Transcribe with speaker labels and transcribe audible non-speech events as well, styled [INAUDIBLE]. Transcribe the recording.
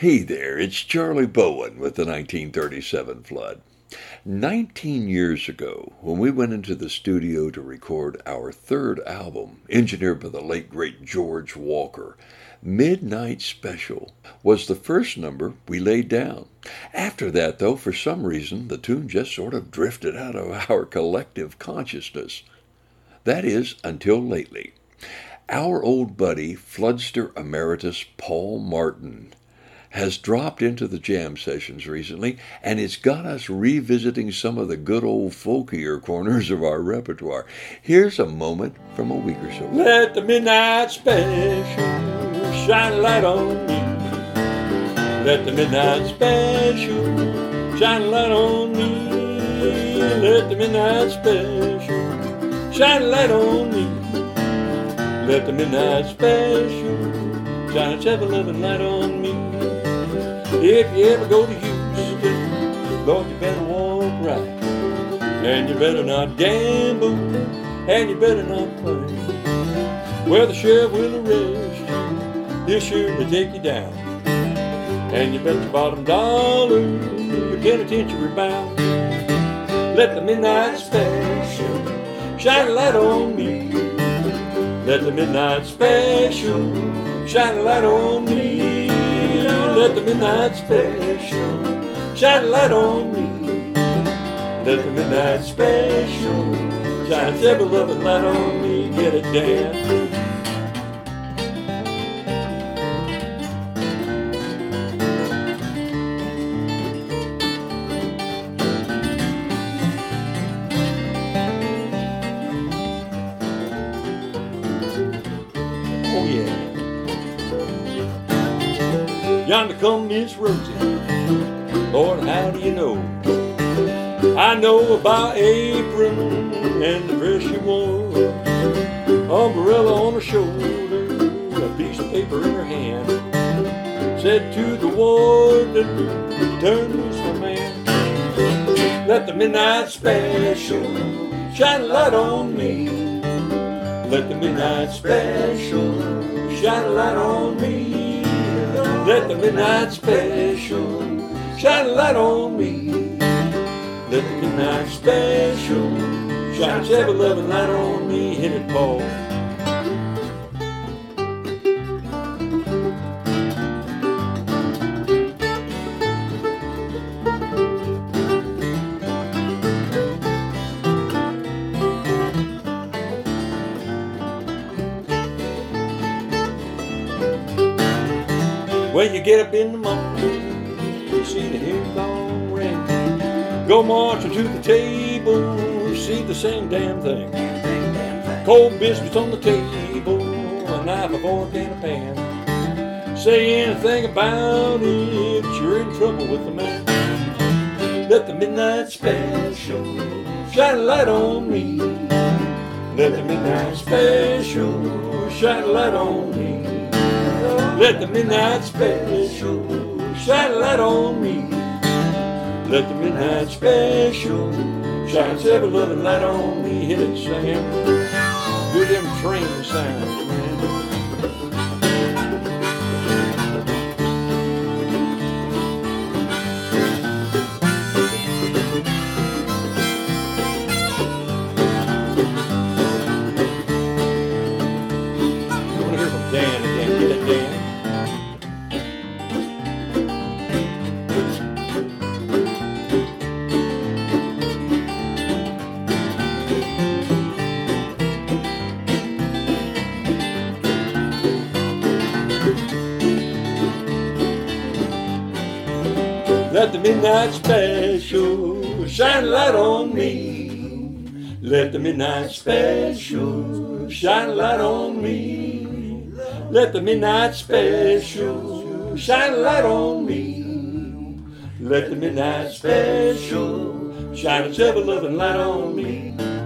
Speaker 1: Hey there, it's Charlie Bowen with the 1937 flood. 19 years ago, when we went into the studio to record our third album, engineered by the late great George Walker, Midnight Special was the first number we laid down. After that, though, for some reason, the tune just sort of drifted out of [LAUGHS] our collective consciousness. That is, until lately. Our old buddy, Floodster Emeritus Paul Martin, has dropped into the jam sessions recently, and it's got us revisiting some of the good old folkier corners of our repertoire. Here's a moment from a week or so. Ago.
Speaker 2: Let the midnight special shine a light on me. Let the midnight special shine a light on me. Let the midnight special shine a light on me. Let the midnight special shine a ever-loving light on me. If you ever go to Houston, Lord, you better walk right. And you better not gamble, and you better not play. Where the sheriff will arrest you, he'll surely take you down. And you bet your bottom dollar, your penitentiary bound. Let the midnight special shine a light on me. Let the midnight special shine a light on me. Let the midnight special shine a light on me. Let the midnight special shine a ever-loving light on me. Get it, Dan. Oh yeah. Yonder come Miss Rosie. Lord, how do you know? I know about apron and the dress she wore. Umbrella on her shoulder, a piece of paper in her hand. Said to the warden, turn my man. Let the midnight special shine a light on me. Let the midnight special shine a light on me. Let the midnight special shine a light on me. Let the midnight special shine a ever-loving light on me. Hit it, Paul. When you get up in the morning, you see the hymn gong ring. Go marching to the table, see the same damn thing. Cold biscuits on the table, a knife, a fork, and a pan. Say anything about it, you're in trouble with the man. Let the midnight special shine a light on me. Let the midnight special shine a light on me. Let the midnight special shine light on me. Let the midnight special shine a ever-loving light on me. Hit it, Sam. Do them train sounds, man. Dan again. Get it, Dan. Let the midnight special shine light on me. Let the midnight special shine light on me. Let the midnight special shine a light on me. Let the midnight special shine a ever-loving light on me.